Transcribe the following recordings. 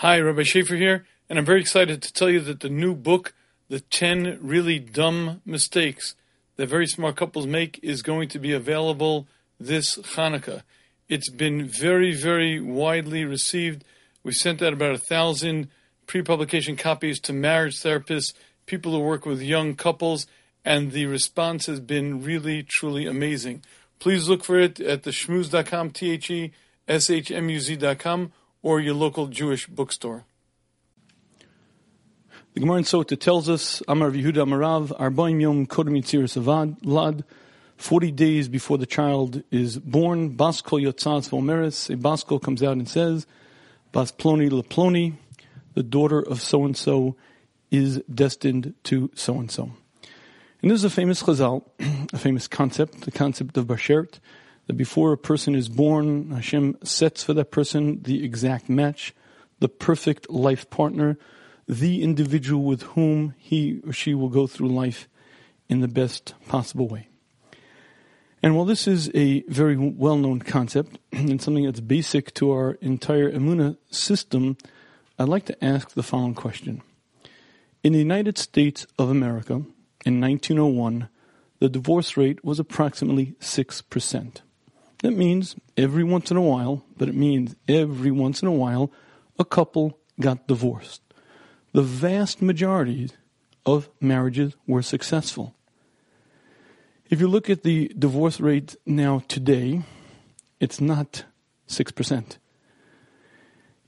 Hi, Rabbi Shafier here, and I'm very excited to tell you that the new book, The 10 Really Dumb Mistakes That Very Smart Couples Make, is going to be available this Hanukkah. It's been very, very widely received. We sent out about a thousand pre publication copies to marriage therapists, people who work with young couples, and the response has been really, truly amazing. Please look for it at the shmuz.com, T H E S H M U Z.com or your local Jewish bookstore. The Gemara in Sota tells us, Amar Yehuda Amarav, Arbaim Yom Kodem Yitzir Lad, 40 days before the child is born, Baskol Yotzaz Vomeris, a Baskol comes out and says, Bas Ploni Leploni, the daughter of so-and-so is destined to so-and-so. And this is a famous chazal, a famous concept, the concept of Bashert, that before a person is born, Hashem sets for that person the exact match, the perfect life partner, the individual with whom he or she will go through life in the best possible way. And while this is a very well known concept and something that's basic to our entire Emuna system, I'd like to ask the following question. In the United States of America, in 1901, the divorce rate was approximately 6%. That means every once in a while, but it means every once in a while, a couple got divorced. The vast majority of marriages were successful. If you look at the divorce rate now today, it's not 6%.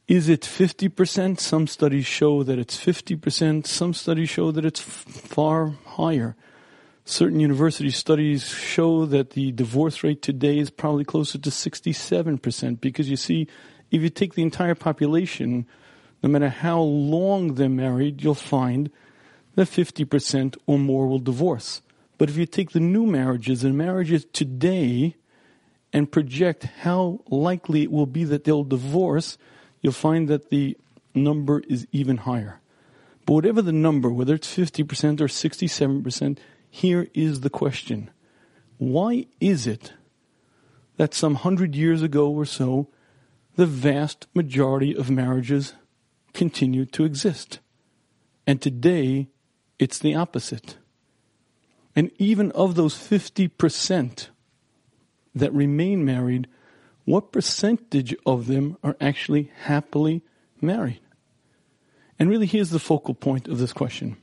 Is it 50%? Some studies show that it's 50%. Some studies show that it's far higher certain university studies show that the divorce rate today is probably closer to 67% because you see, if you take the entire population, no matter how long they're married, you'll find that 50% or more will divorce. But if you take the new marriages and marriages today and project how likely it will be that they'll divorce, you'll find that the number is even higher. But whatever the number, whether it's 50% or 67%, here is the question. Why is it that some hundred years ago or so, the vast majority of marriages continue to exist? And today, it's the opposite. And even of those 50% that remain married, what percentage of them are actually happily married? And really, here's the focal point of this question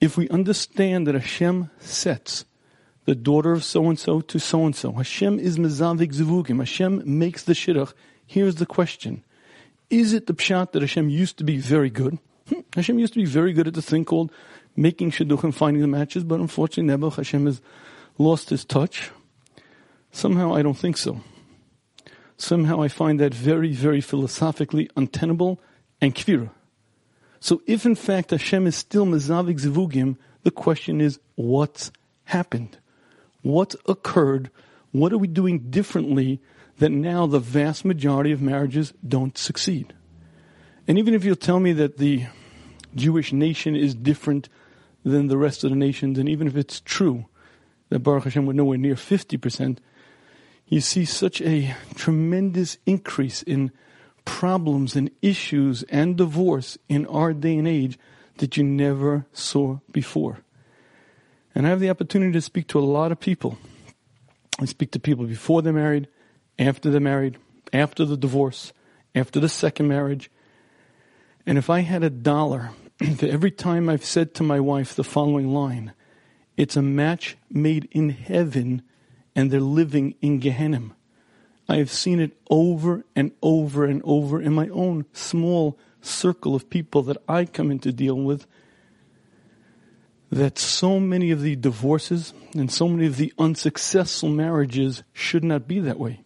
if we understand that Hashem sets the daughter of so and so to so and so, Hashem is mezavik zivugim, Hashem makes the shidduch. Here's the question: Is it the pshat that Hashem used to be very good? Hmm, Hashem used to be very good at the thing called making shidduch and finding the matches, but unfortunately, Nebuch Hashem has lost his touch. Somehow, I don't think so. Somehow, I find that very, very philosophically untenable and kfirah. So if in fact Hashem is still mezavik zivugim, the question is, what's happened? What occurred? What are we doing differently that now the vast majority of marriages don't succeed? And even if you'll tell me that the Jewish nation is different than the rest of the nations, and even if it's true that Baruch Hashem we're nowhere near 50%, you see such a tremendous increase in problems and issues and divorce in our day and age that you never saw before. And I have the opportunity to speak to a lot of people. I speak to people before they're married, after they're married, after the divorce, after the second marriage. And if I had a dollar for every time I've said to my wife the following line, it's a match made in heaven and they're living in Gehenna. I have seen it over and over and over in my own small circle of people that I come into deal with. That so many of the divorces and so many of the unsuccessful marriages should not be that way.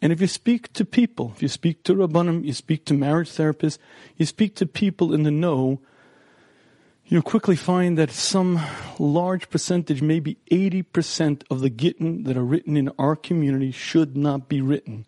And if you speak to people, if you speak to Rabbanim, you speak to marriage therapists, you speak to people in the know, you'll quickly find that some large percentage, maybe 80% of the gittin that are written in our community should not be written.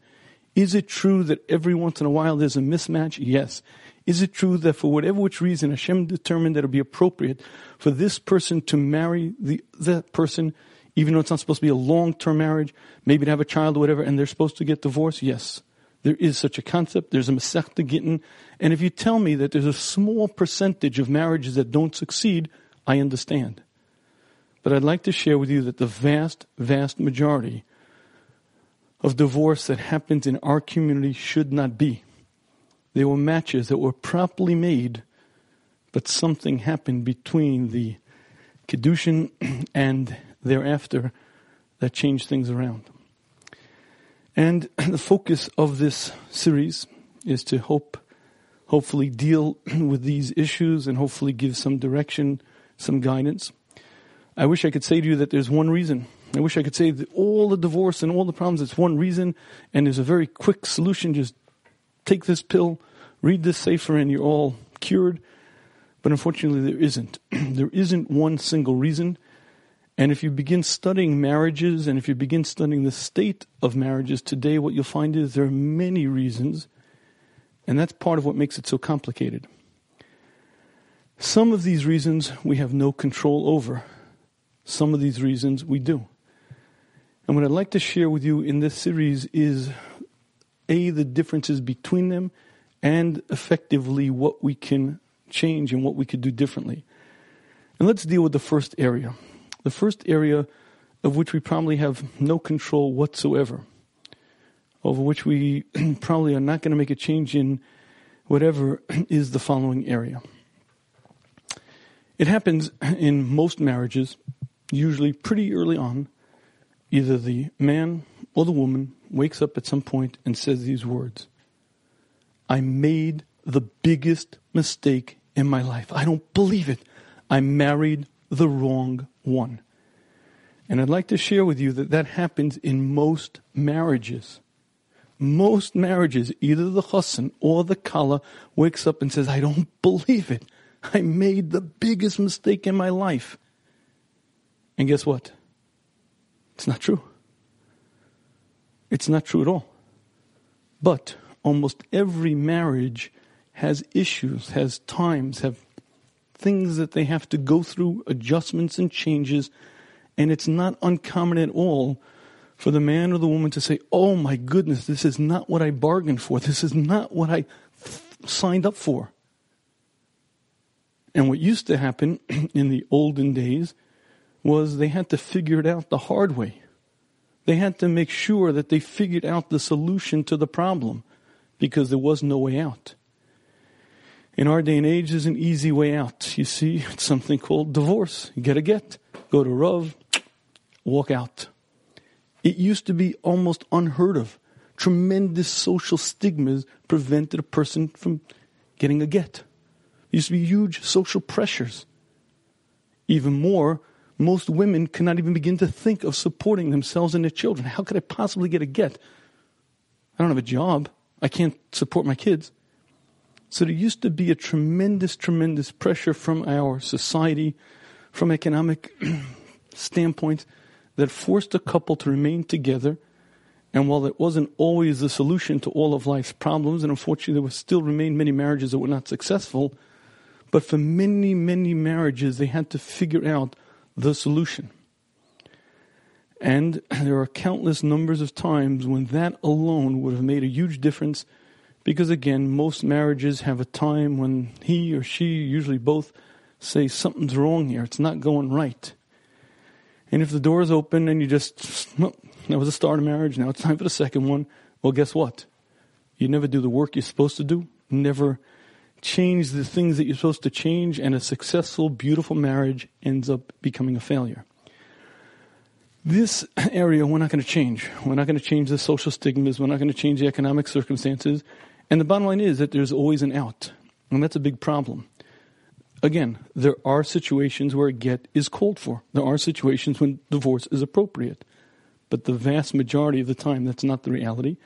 Is it true that every once in a while there's a mismatch? Yes. Is it true that for whatever which reason Hashem determined that it would be appropriate for this person to marry the, that person, even though it's not supposed to be a long-term marriage, maybe to have a child or whatever, and they're supposed to get divorced? Yes. There is such a concept. There's a Masechta Gittin. And if you tell me that there's a small percentage of marriages that don't succeed, I understand. But I'd like to share with you that the vast, vast majority of divorce that happens in our community should not be. They were matches that were properly made, but something happened between the Kiddushin and thereafter that changed things around. And the focus of this series is to hope, hopefully deal with these issues and hopefully give some direction, some guidance. I wish I could say to you that there's one reason. I wish I could say that all the divorce and all the problems, it's one reason and there's a very quick solution. Just take this pill, read this sefer and you're all cured. But unfortunately there isn't. there isn't one single reason. And if you begin studying marriages and if you begin studying the state of marriages today, what you'll find is there are many reasons. And that's part of what makes it so complicated. Some of these reasons we have no control over. Some of these reasons we do. And what I'd like to share with you in this series is A, the differences between them, and effectively what we can change and what we could do differently. And let's deal with the first area the first area of which we probably have no control whatsoever, over which we probably are not going to make a change in whatever is the following area. It happens in most marriages, usually pretty early on. Either the man or the woman wakes up at some point and says these words I made the biggest mistake in my life. I don't believe it. I married the wrong one. And I'd like to share with you that that happens in most marriages. Most marriages, either the chassan or the kala wakes up and says, I don't believe it. I made the biggest mistake in my life. And guess what? It's not true. It's not true at all. But almost every marriage has issues, has times, have things that they have to go through, adjustments and changes, and it's not uncommon at all for the man or the woman to say, Oh my goodness, this is not what I bargained for. This is not what I signed up for. And what used to happen in the olden days was they had to figure it out the hard way. They had to make sure that they figured out the solution to the problem because there was no way out in our day and age is an easy way out. You see, it's something called divorce. You get a get, go to Rav, walk out. It used to be almost unheard of. Tremendous social stigmas prevented a person from getting a get. There used to be huge social pressures. Even more, most women cannot even begin to think of supporting themselves and their children. How could I possibly get a get? I don't have a job. I can't support my kids. So there used to be a tremendous, tremendous pressure from our society, from economic standpoint, that forced a couple to remain together. And while it wasn't always the solution to all of life's problems, and unfortunately there still remain many marriages that were not successful, but for many, many marriages they had to figure out the solution. And there are countless numbers of times when that alone would have made a huge difference because again, most marriages have a time when he or she, usually both, say something's wrong here. It's not going right. And if the door is open and you just, well, that was the start of marriage, now it's time for the second one, well, guess what? You never do the work you're supposed to do, never change the things that you're supposed to change, and a successful, beautiful marriage ends up becoming a failure. This area we're not going to change. We're not going to change the social stigmas. We're not going to change the economic circumstances. And the bottom line is that there's always an out. And that's a big problem. Again, there are situations where a get is called for. There are situations when divorce is appropriate. But the vast majority of the time, that's not the reality.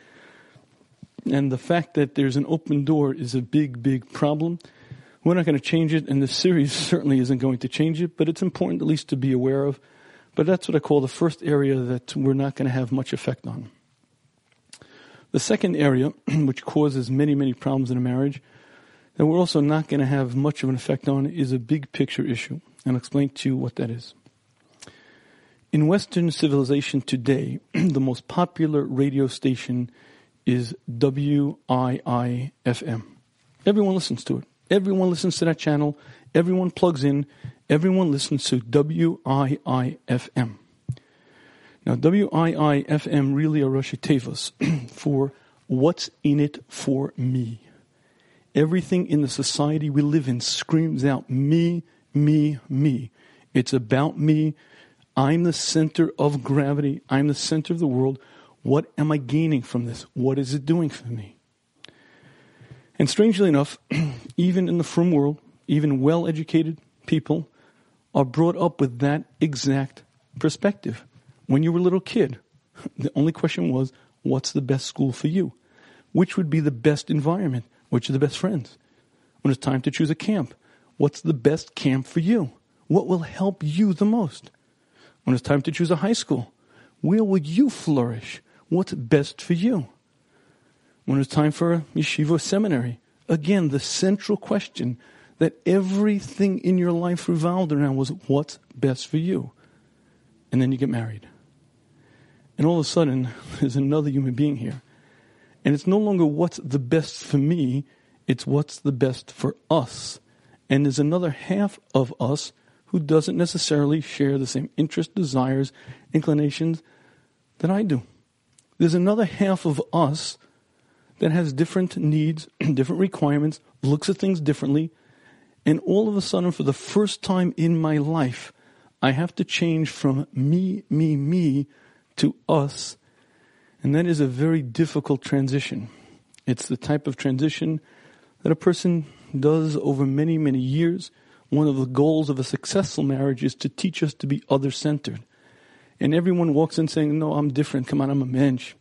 And the fact that there's an open door is a big, big problem. We're not going to change it, and this series certainly isn't going to change it, but it's important at least to be aware of. But that's what I call the first area that we're not going to have much effect on. The second area, which causes many, many problems in a marriage, that we're also not going to have much of an effect on, is a big picture issue. And I'll explain to you what that is. In Western civilization today, the most popular radio station is WIIFM. Everyone listens to it. Everyone listens to that channel. Everyone plugs in. Everyone listens to WIIFM. Now, WIIFM really Rashi Tevas for what's in it for me. Everything in the society we live in screams out me, me, me. It's about me. I'm the center of gravity. I'm the center of the world. What am I gaining from this? What is it doing for me? And strangely enough, even in the frum world, even well educated people are brought up with that exact perspective. When you were a little kid, the only question was, what's the best school for you? Which would be the best environment? Which are the best friends? When it's time to choose a camp, what's the best camp for you? What will help you the most? When it's time to choose a high school, where will you flourish? What's best for you? When it's time for a yeshiva seminary, again, the central question that everything in your life revolved around was what's best for you? And then you get married. And all of a sudden, there's another human being here. And it's no longer what's the best for me, it's what's the best for us. And there's another half of us who doesn't necessarily share the same interests, desires, inclinations that I do. There's another half of us that has different needs, different requirements, looks at things differently, and all of a sudden, for the first time in my life, I have to change from me, me, me to us. And that is a very difficult transition. It's the type of transition that a person does over many, many years. One of the goals of a successful marriage is to teach us to be other centered. And everyone walks in saying, No, I'm different. Come on, I'm a mensch.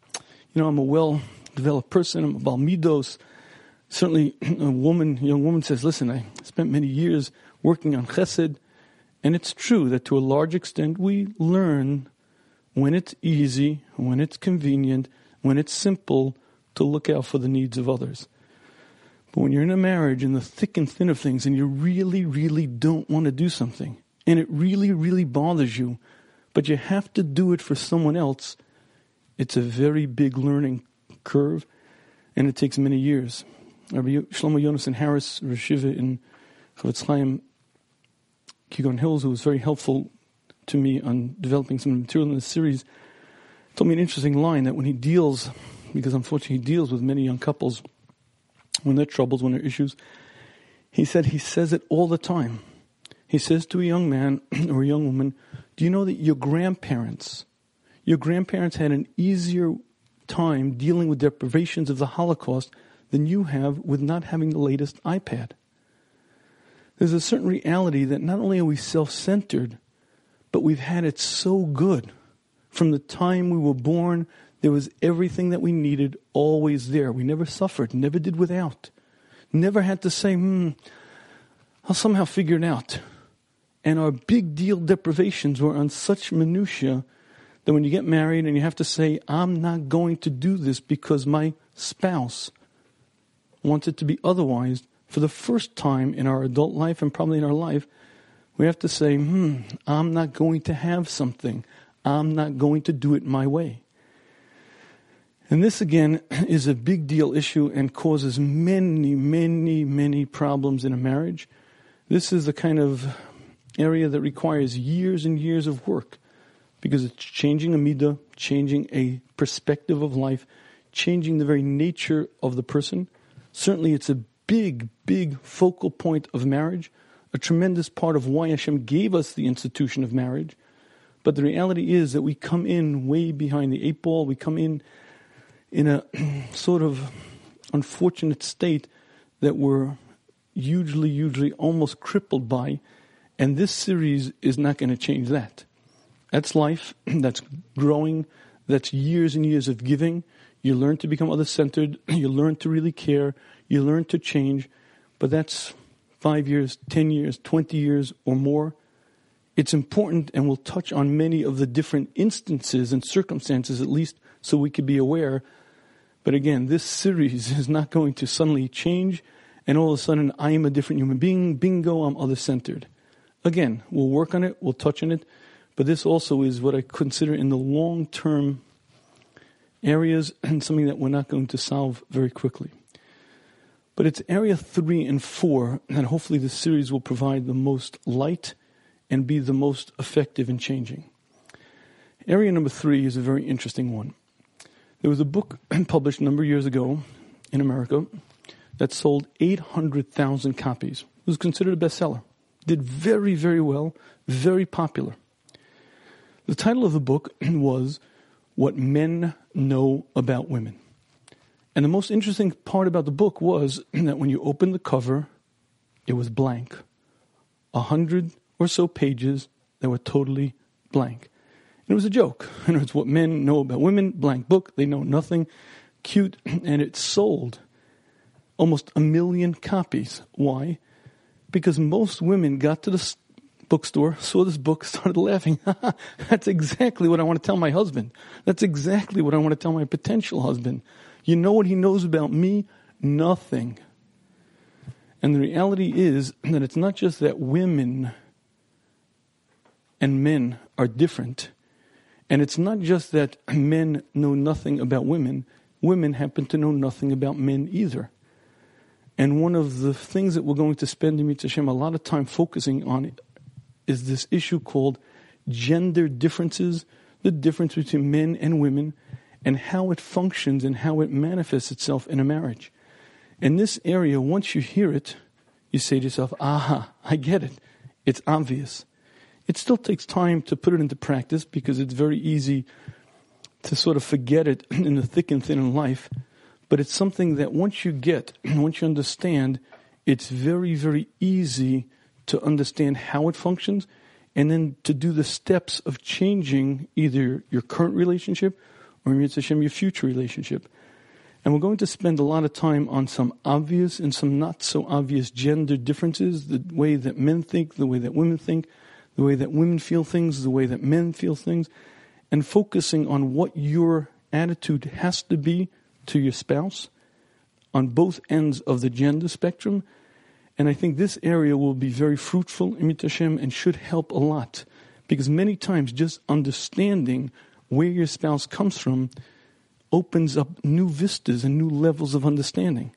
You know, I'm a well developed person. I'm a balmidos certainly a woman, a young woman says, listen, I spent many years working on chesed, and it's true that to a large extent we learn when it's easy, when it's convenient, when it's simple to look out for the needs of others. But when you're in a marriage in the thick and thin of things and you really, really don't want to do something, and it really, really bothers you, but you have to do it for someone else, it's a very big learning curve, and it takes many years. Rabbi Shlomo Yonason Harris, Rashiva in Chofetz Chaim, Kew Gardens Hills, who was very helpful to me on developing some material in this series, told me an interesting line that when he deals, because unfortunately he deals with many young couples when they're troubles, when they're issues, he said he says it all the time. He says to a young man or a young woman, Do you know that your grandparents, your grandparents had an easier time dealing with deprivations of the Holocaust than you have with not having the latest iPad. There's a certain reality that not only are we self centered, but we've had it so good. From the time we were born, there was everything that we needed always there. We never suffered, never did without. Never had to say, hmm, I'll somehow figure it out. And our big deal deprivations were on such minutiae that when you get married and you have to say, I'm not going to do this because my spouse wants it to be otherwise, for the first time in our adult life and probably in our life, we have to say, hmm, I'm not going to have something. I'm not going to do it my way. And this again is a big deal issue and causes many, many, many problems in a marriage. This is the kind of area that requires years and years of work because it's changing a midah, changing a perspective of life, changing the very nature of the person. Certainly, it's a big, big focal point of marriage, a tremendous part of why Hashem gave us the institution of marriage. But the reality is that we come in way behind the eight ball. We come in in a sort of unfortunate state that we're hugely, hugely almost crippled by. And this series is not going to change that. That's life. That's growing. That's years and years of giving. You learn to become other centered. You learn to really care. You learn to change. But that's five years, 10 years, 20 years, or more. It's important, and we'll touch on many of the different instances and circumstances, at least so we could be aware. But again, this series is not going to suddenly change, and all of a sudden I am a different human being. Bingo, I'm other centered. Again, we'll work on it, we'll touch on it, but this also is what I consider in the long term areas and something that we're not going to solve very quickly. But it's area three and four that hopefully the series will provide the most light and be the most effective in changing. Area number three is a very interesting one. There was a book published a number of years ago in America that sold 800,000 copies. It was considered a bestseller. Did very, very well, very popular. The title of the book was What Men Know About Women. And the most interesting part about the book was that when you opened the cover, it was blank. A hundred or so pages that were totally blank. And it was a joke. And it's what men know about women, blank book, they know nothing. Cute, and it sold almost a million copies. Why? Because most women got to the bookstore, saw this book, started laughing. That's exactly what I want to tell my husband. That's exactly what I want to tell my potential husband. You know what he knows about me? Nothing. And the reality is that it's not just that women and men are different. And it's not just that men know nothing about women, women happen to know nothing about men either. And one of the things that we're going to spend in Hashem a lot of time focusing on is this issue called gender differences, the difference between men and women, and how it functions and how it manifests itself in a marriage. In this area, once you hear it, you say to yourself, aha, I get it. It's obvious. It still takes time to put it into practice because it's very easy to sort of forget it in the thick and thin of life. But it's something that once you get, once you understand, it's very, very easy to understand how it functions and then to do the steps of changing either your current relationship or your future relationship. And we're going to spend a lot of time on some obvious and some not so obvious gender differences, the way that men think, the way that women think, the way that women feel things, the way that men feel things, and focusing on what your attitude has to be to your spouse on both ends of the gender spectrum. And I think this area will be very fruitful in Hashem and should help a lot. Because many times just understanding where your spouse comes from opens up new vistas and new levels of understanding.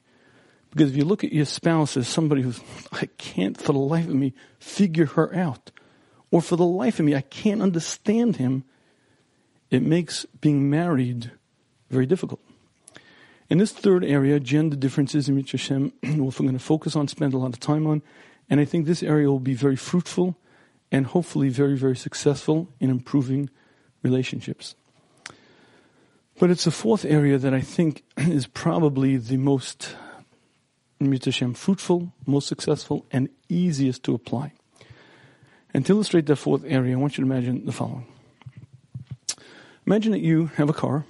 Because if you look at your spouse as somebody who's, I can't for the life of me figure her out, or for the life of me, I can't understand him, it makes being married very difficult. In this third area, gender differences in which Hashem, we're going to focus on, spend a lot of time on, and I think this area will be very fruitful and hopefully very, very successful in improving relationships. But it's the fourth area that I think is probably the most Hashem, fruitful, most successful, and easiest to apply. And to illustrate that fourth area, I want you to imagine the following. Imagine that you have a car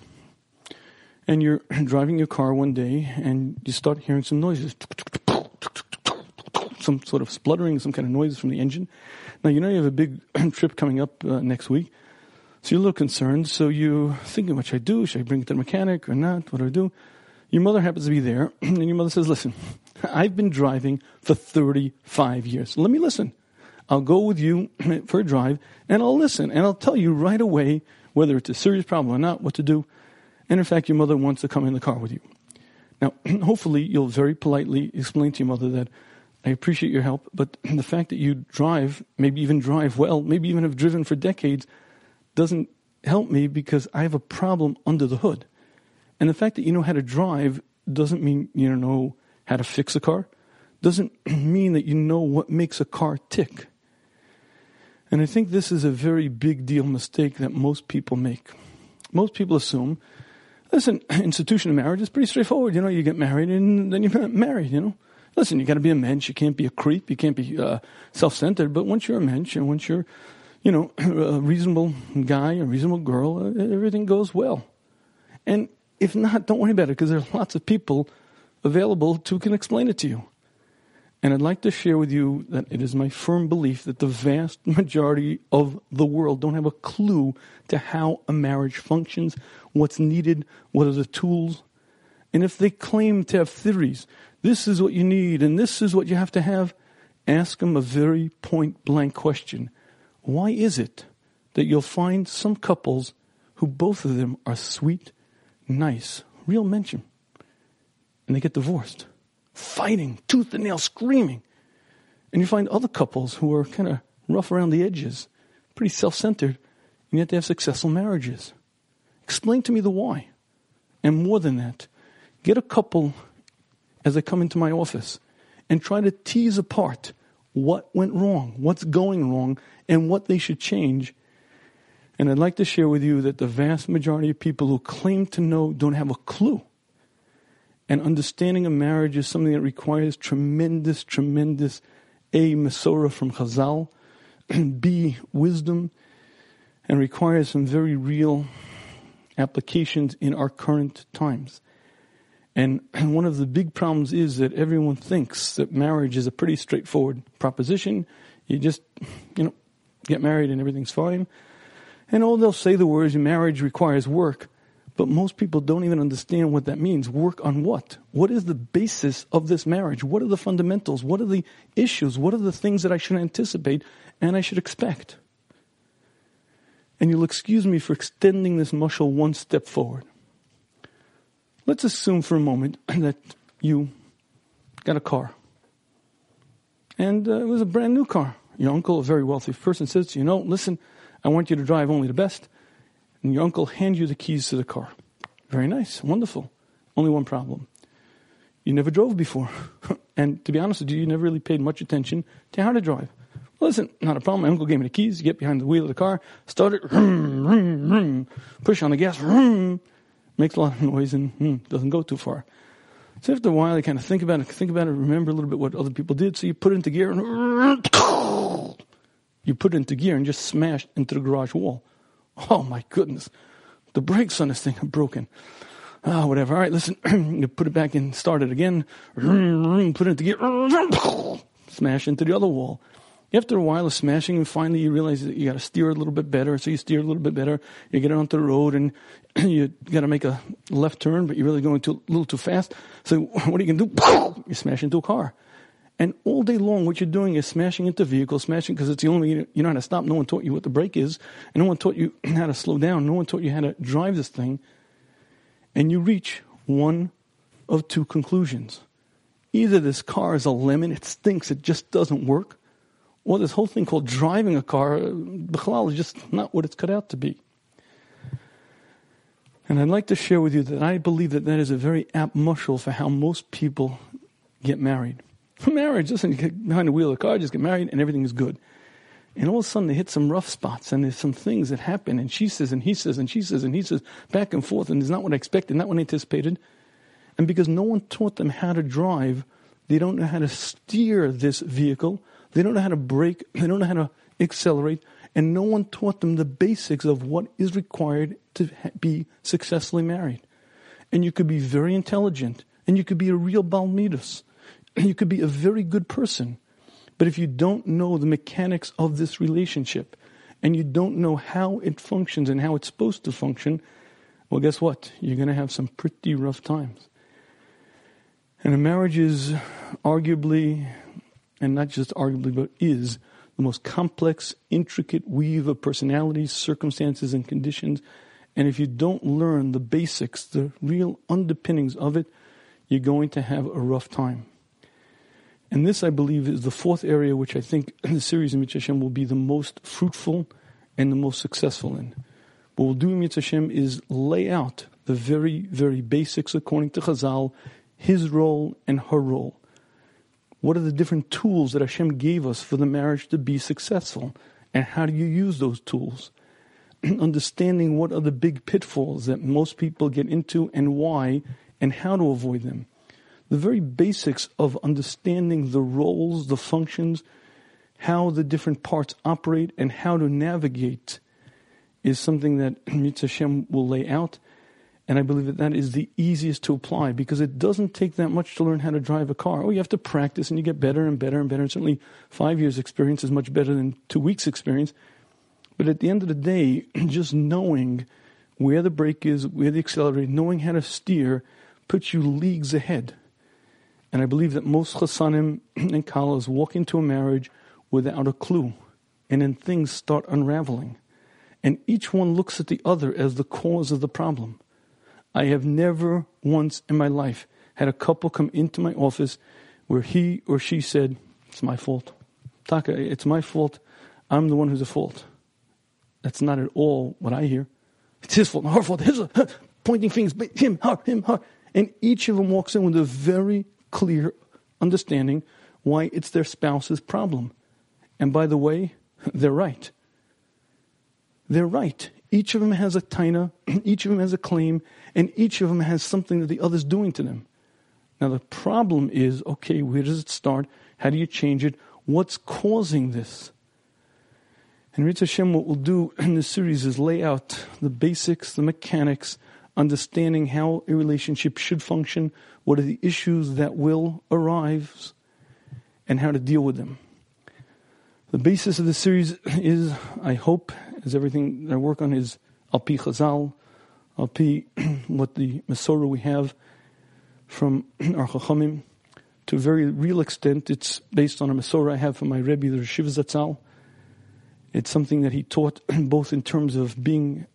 and you're driving your car one day and you start hearing some noises. Some sort of spluttering, some kind of noise from the engine. Now, you know you have a big trip coming up uh, next week. So you're a little concerned. So you're thinking, what should I do? Should I bring it to the mechanic or not? What do I do? Your mother happens to be there, and your mother says, listen, I've been driving for 35 years. Let me listen. I'll go with you for a drive and I'll listen and I'll tell you right away whether it's a serious problem or not, what to do. And in fact, your mother wants to come in the car with you. Now, hopefully, you'll very politely explain to your mother that I appreciate your help, but the fact that you drive, maybe even drive well, maybe even have driven for decades, doesn't help me because I have a problem under the hood. And the fact that you know how to drive doesn't mean you know how to fix a car, doesn't mean that you know what makes a car tick. And I think this is a very big deal mistake that most people make. Most people assume, listen, institution of marriage is pretty straightforward. You know, you get married and then you're married, you know. Listen, you got to be a mensch. You can't be a creep. You can't be uh, self-centered. But once you're a mensch and once you're, you know, a reasonable guy, a reasonable girl, uh, everything goes well. And if not, don't worry about it because there are lots of people available who can explain it to you. And I'd like to share with you that it is my firm belief that the vast majority of the world don't have a clue to how a marriage functions, what's needed, what are the tools. And if they claim to have theories, this is what you need and this is what you have to have, ask them a very point blank question. Why is it that you'll find some couples who both of them are sweet, nice, real mention. And they get divorced, fighting, tooth and nail, screaming. And you find other couples who are kind of rough around the edges, pretty self centered, and yet they have successful marriages. Explain to me the why. And more than that, get a couple as they come into my office and try to tease apart what went wrong, what's going wrong, and what they should change. And I'd like to share with you that the vast majority of people who claim to know don't have a clue. And understanding a marriage is something that requires tremendous, tremendous A, Masorah from Chazal, B, wisdom, and requires some very real applications in our current times. And one of the big problems is that everyone thinks that marriage is a pretty straightforward proposition. You just, you know, get married and everything's fine. And all they'll say the words marriage requires work. But most people don't even understand what that means. Work on what? What is the basis of this marriage? What are the fundamentals? What are the issues? What are the things that I should anticipate and I should expect? And you'll excuse me for extending this mushal one step forward. Let's assume for a moment that you got a car. And uh, it was a brand new car. Your uncle, a very wealthy person, says to you, know, listen, I want you to drive only the best. And your uncle hands you the keys to the car. Very nice, wonderful. Only one problem. You never drove before. and to be honest with you, you never really paid much attention to how to drive. Well, listen, not a problem. My uncle gave me the keys. You get behind the wheel of the car, start it, push on the gas, makes a lot of noise and hmm, doesn't go too far. So after a while, you kind of think about it, think about it, remember a little bit what other people did. So you put it into gear and you put it into gear and just smashed into the garage wall. Oh my goodness. The brakes on this thing are broken. Ah, oh, whatever. All right, listen. you put it back in, start it again. Put it into gear. Smash into the other wall. After a while of smashing, and finally you realize that you got to steer a little bit better. So you steer a little bit better. You get onto the road, and you got to make a left turn, but you're really going too, a little too fast. So what are you going to do? You smash into a car. And all day long, what you're doing is smashing into vehicles, smashing because it's the only way you know how to stop. No one taught you what the brake is, and no one taught you how to slow down. No one taught you how to drive this thing. And you reach one of two conclusions. Either this car is a lemon, it stinks, it just doesn't work, or this whole thing called driving a car, uh, Bichlal, is just not what it's cut out to be. And I'd like to share with you that I believe that that is a very apt mushal for how most people get married. Marriage, listen, you get behind the wheel of the car, just get married, and everything is good. And all of a sudden, they hit some rough spots, and there's some things that happen, and she says, and he says, and she says, and he says, back and forth, and it's not what I expected, not what I anticipated. And because no one taught them how to drive, they don't know how to steer this vehicle, they don't know how to brake, they don't know how to accelerate, and no one taught them the basics of what is required to be successfully married. And you could be very intelligent, and you could be a real Balmidas. You could be a very good person. But if you don't know the mechanics of this relationship, and you don't know how it functions and how it's supposed to function, well, guess what? You're going to have some pretty rough times. And a marriage is arguably, and not just arguably, but is the most complex, intricate weave of personalities, circumstances, and conditions. And if you don't learn the basics, the real underpinnings of it, you're going to have a rough time. And this, I believe, is the fourth area which I think the series of Mitzvah will be the most fruitful and the most successful in. What we'll do in Mitzvah is lay out the very, very basics according to Chazal, his role and her role. What are the different tools that Hashem gave us for the marriage to be successful? And how do you use those tools? Understanding what are the big pitfalls that most people get into and why, and how to avoid them. The very basics of understanding the roles, the functions, how the different parts operate, and how to navigate is something that Mitzvah Hashem will lay out. And I believe that that is the easiest to apply because it doesn't take that much to learn how to drive a car. Oh, you have to practice and you get better and better and better. And certainly five years experience is much better than two weeks experience. But at the end of the day, just knowing where the brake is, where the accelerator, knowing how to steer puts you leagues ahead. And I believe that most chasanim and kalas walk into a marriage without a clue. And then things start unraveling. And each one looks at the other as the cause of the problem. I have never once in my life had a couple come into my office where he or she said, It's my fault. Taka, it's my fault. I'm the one who's at fault. That's not at all what I hear. It's his fault, not her fault, his, pointing fingers, him, her, him, her. And each of them walks in with a very clear understanding why it's their spouse's problem. And by the way, they're right. They're right. Each of them has a taina, each of them has a claim, and each of them has something that the other's doing to them. Now the problem is, okay, where does it start? How do you change it? What's causing this? And Ritz Hashem, what we'll do in this series is lay out the basics, the mechanics, understanding how a relationship should function, what are the issues that will arise, and how to deal with them. The basis of the series is, I hope, as everything I work on is al Alpi Chazal, Alpi what the Masorah we have from our Chachamim. To a very real extent, it's based on a Masorah I have from my Rebbe, the Shiva Zatzal. It's something that he taught both in terms of being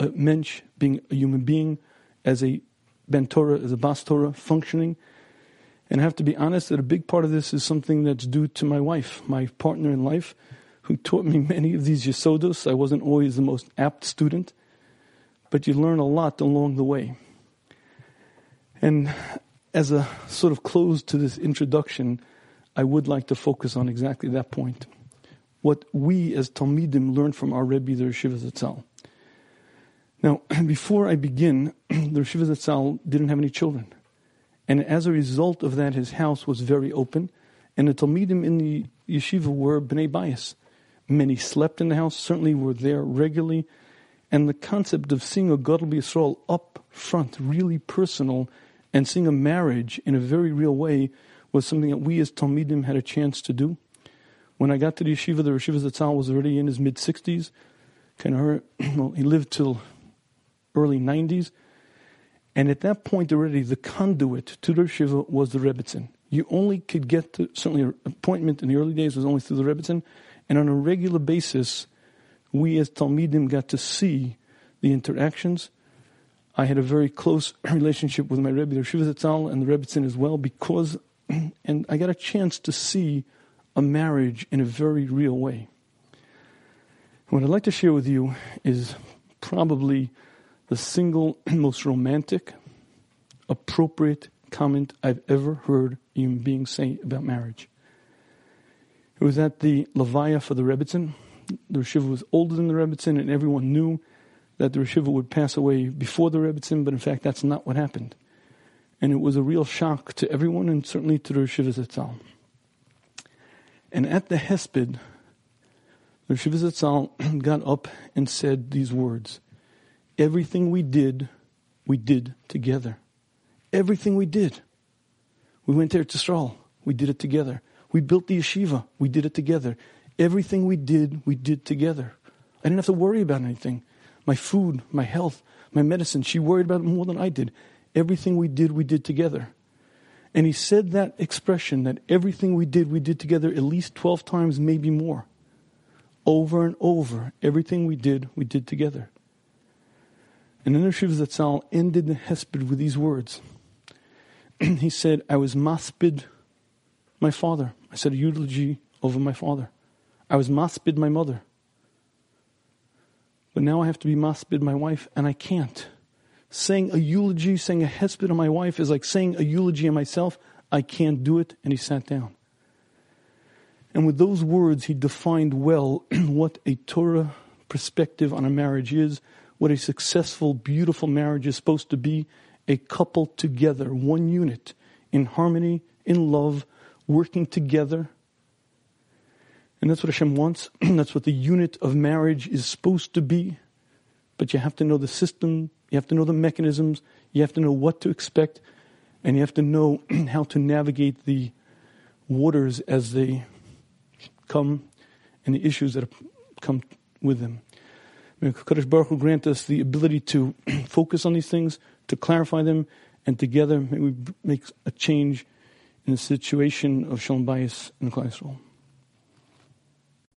a mensch, being a human being, as a Ben Torah, as a Bas Torah, functioning. And I have to be honest that a big part of this is something that's due to my wife, my partner in life, who taught me many of these Yesodos. I wasn't always the most apt student, but you learn a lot along the way. And as a sort of close to this introduction, I would like to focus on exactly that point. What we as Talmidim learn from our Rebbe, the Rishiva Zatzal. Now, before I begin, the Rishiva Zatzal didn't have any children. And as a result of that, his house was very open. And the Talmidim in the yeshiva were Bnei Bias. Many slept in the house, certainly were there regularly. And the concept of seeing a Gadol Yisrael up front, really personal, and seeing a marriage in a very real way was something that we as Talmidim had a chance to do. When I got to the yeshiva, the yeshiva Zatzal was already in his mid 60s. Kind of, well, he lived till early 90s. And at that point already, the conduit to the yeshiva was the Rebbitzin. You only could get to, certainly an appointment in the early days was only through the Rebbitzin. And on a regular basis, we as Talmidim got to see the interactions. I had a very close relationship with my Rebbe, the Shiva Zatzal, and the Rebbitzin as well, because, and I got a chance to see a marriage in a very real way. What I'd like to share with you is probably the single most romantic, appropriate comment I've ever heard a human being say about marriage. It was at the Levaya for the Rebbitzin. The Rishiva was older than the Rebbitzin, and everyone knew that the Rishiva would pass away before the Rebbitzin, but in fact, that's not what happened. And it was a real shock to everyone, and certainly to the Rishiva Zatzal. And at the Hesped, the Rishiva Zatzal got up and said these words Everything we did, we did together. Everything we did. We went there to Stroll. We did it together. We built the yeshiva. We did it together. Everything we did, we did together. I didn't have to worry about anything. My food, my health, my medicine, she worried about it more than I did. Everything we did, we did together. And he said that expression that everything we did, we did together at least 12 times, maybe more. Over and over, everything we did, we did together. And then the Shiv Zatzal ended the Hesped with these words. he said, I was maspid my father. I said a eulogy over my father. I was maspid my mother. But now I have to be maspid my wife, and I can't. Saying a eulogy, saying a hesped on my wife is like saying a eulogy on myself. I can't do it. And he sat down. And with those words, he defined well what a Torah perspective on a marriage is, what a successful, beautiful marriage is supposed to be a couple together, one unit, in harmony, in love, working together. And that's what Hashem wants. that's what the unit of marriage is supposed to be. But you have to know the system, you have to know the mechanisms, you have to know what to expect, and you have to know how to navigate the waters as they come and the issues that come with them. May Kadosh Baruch Hu grant us the ability to focus on these things, to clarify them, and together may we make a change in the situation of Shalom Bayis and Yisrael.